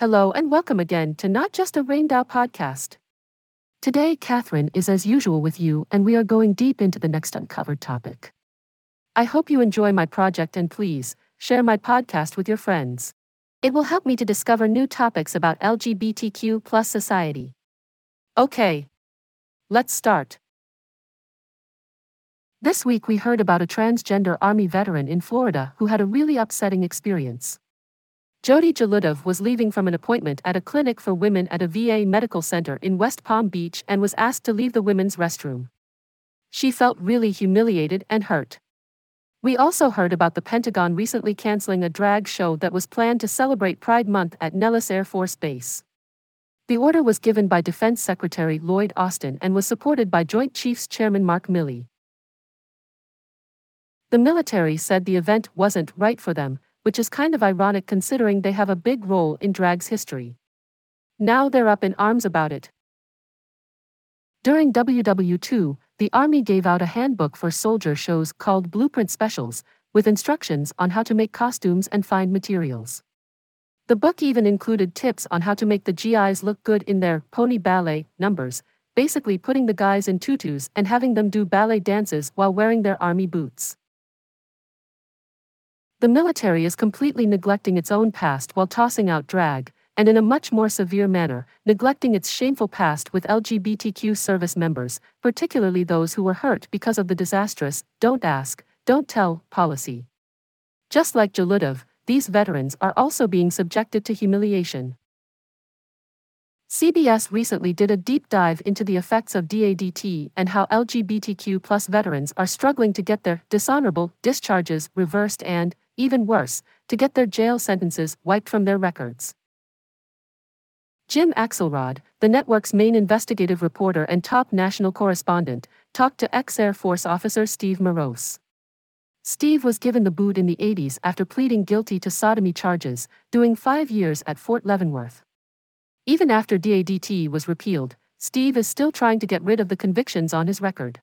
Hello and welcome again to Not Just a Rainbow podcast. Today, Catherine is as usual with you, and we are going deep into the next uncovered topic. I hope you enjoy my project and please share my podcast with your friends. It will help me to discover new topics about LGBTQ plus society. Okay, let's start. This week we heard about a transgender Army veteran in Florida who had a really upsetting experience. Jody Jaludov was leaving from an appointment at a clinic for women at a VA medical center in West Palm Beach and was asked to leave the women's restroom. She felt really humiliated and hurt. We also heard about the Pentagon recently canceling a drag show that was planned to celebrate Pride Month at Nellis Air Force Base. The order was given by Defense Secretary Lloyd Austin and was supported by Joint Chiefs Chairman Mark Milley. The military said the event wasn't right for them, which is kind of ironic considering they have a big role in drag's history. Now they're up in arms about it. During WW2, the Army gave out a handbook for soldier shows called Blueprint Specials, with instructions on how to make costumes and find materials. The book even included tips on how to make the GIs look good in their pony ballet numbers, basically putting the guys in tutus and having them do ballet dances while wearing their army boots. The military is completely neglecting its own past while tossing out drag, and in a much more severe manner, neglecting its shameful past with LGBTQ service members, particularly those who were hurt because of the disastrous don't ask, don't tell policy. Just like Jaludov, these veterans are also being subjected to humiliation. CBS recently did a deep dive into the effects of DADT and how LGBTQ plus veterans are struggling to get their dishonorable discharges reversed and, even worse, to get their jail sentences wiped from their records. Jim Axelrod, the network's main investigative reporter and top national correspondent, talked to ex Air Force officer Steve Morose. Steve was given the boot in the 80s after pleading guilty to sodomy charges, doing five years at Fort Leavenworth. Even after DADT was repealed, Steve is still trying to get rid of the convictions on his record.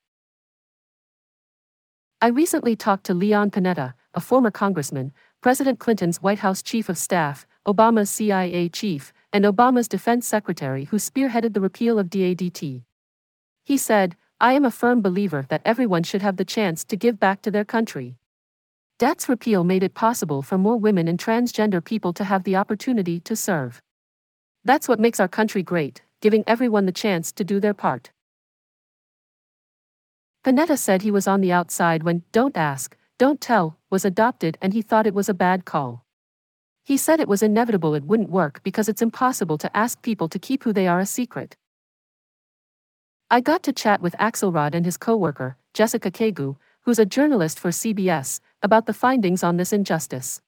I recently talked to Leon Panetta, a former congressman, President Clinton's White House chief of staff, Obama's CIA chief, and Obama's defense secretary who spearheaded the repeal of DADT. He said, I am a firm believer that everyone should have the chance to give back to their country. DADT's repeal made it possible for more women and transgender people to have the opportunity to serve. That's what makes our country great, giving everyone the chance to do their part. Panetta said he was on the outside when Don't Ask, Don't Tell was adopted and he thought it was a bad call. He said it was inevitable it wouldn't work because it's impossible to ask people to keep who they are a secret. I got to chat with Axelrod and his coworker, Jessica Kegu, who's a journalist for CBS, about the findings on this injustice.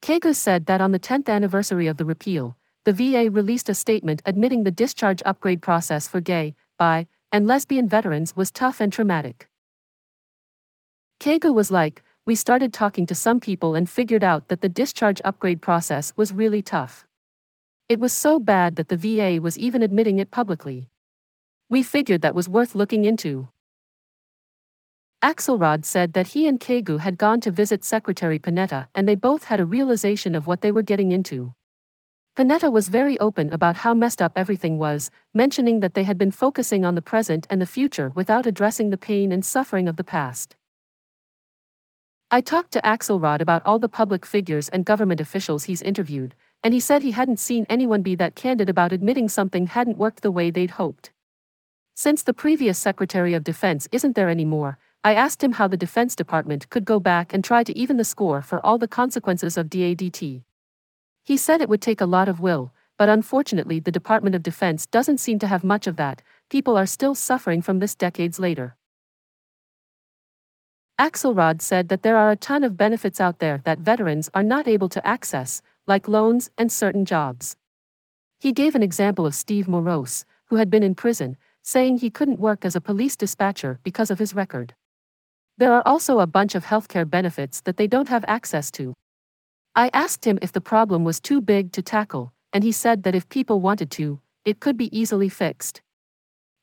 Kegu said that on the 10th anniversary of the repeal, the VA released a statement admitting the discharge upgrade process for gay, bi, and lesbian veterans was tough and traumatic. Kegu was like, we started talking to some people and figured out that the discharge upgrade process was really tough. It was so bad that the VA was even admitting it publicly. We figured that was worth looking into. Axelrod said that he and Kegu had gone to visit Secretary Panetta and they both had a realization of what they were getting into. Panetta was very open about how messed up everything was, mentioning that they had been focusing on the present and the future without addressing the pain and suffering of the past. I talked to Axelrod about all the public figures and government officials he's interviewed, and he said he hadn't seen anyone be that candid about admitting something hadn't worked the way they'd hoped. Since the previous Secretary of Defense isn't there anymore, I asked him how the Defense Department could go back and try to even the score for all the consequences of DADT. He said it would take a lot of will, but unfortunately, the Department of Defense doesn't seem to have much of that, people are still suffering from this decades later. Axelrod said that there are a ton of benefits out there that veterans are not able to access, like loans and certain jobs. He gave an example of Steve Morose, who had been in prison, saying he couldn't work as a police dispatcher because of his record. There are also a bunch of healthcare benefits that they don't have access to. I asked him if the problem was too big to tackle, and he said that if people wanted to, it could be easily fixed.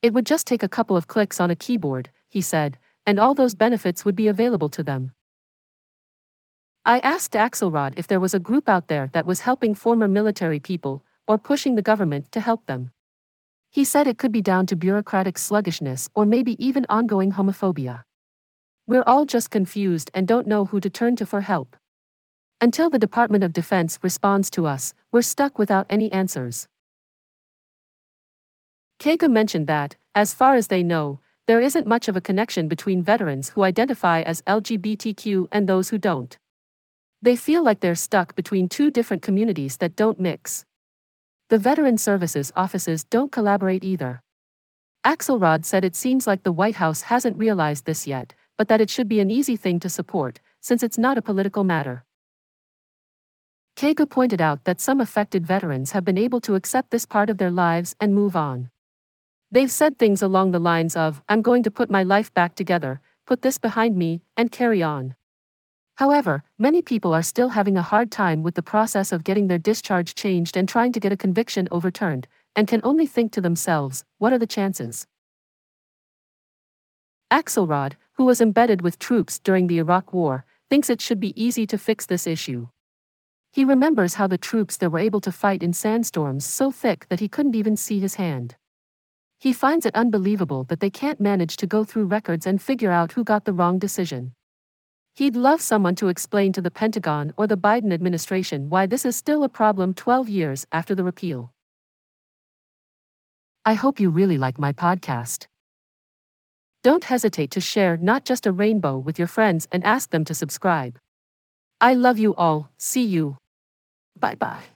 It would just take a couple of clicks on a keyboard, he said, and all those benefits would be available to them. I asked Axelrod if there was a group out there that was helping former military people, or pushing the government to help them. He said it could be down to bureaucratic sluggishness or maybe even ongoing homophobia. We're all just confused and don't know who to turn to for help. Until the Department of Defense responds to us, we're stuck without any answers. Kegu mentioned that, as far as they know, there isn't much of a connection between veterans who identify as LGBTQ and those who don't. They feel like they're stuck between two different communities that don't mix. The Veteran Services offices don't collaborate either. Axelrod said it seems like the White House hasn't realized this yet, but that it should be an easy thing to support, since it's not a political matter. Kegu pointed out that some affected veterans have been able to accept this part of their lives and move on. They've said things along the lines of, I'm going to put my life back together, put this behind me, and carry on. However, many people are still having a hard time with the process of getting their discharge changed and trying to get a conviction overturned, and can only think to themselves, what are the chances? Axelrod, who was embedded with troops during the Iraq War, thinks it should be easy to fix this issue. He remembers how the troops there were able to fight in sandstorms so thick that he couldn't even see his hand. He finds it unbelievable that they can't manage to go through records and figure out who got the wrong decision. He'd love someone to explain to the Pentagon or the Biden administration why this is still a problem 12 years after the repeal. I hope you really like my podcast. Don't hesitate to share not just a rainbow with your friends and ask them to subscribe. I love you all. See you. Bye bye.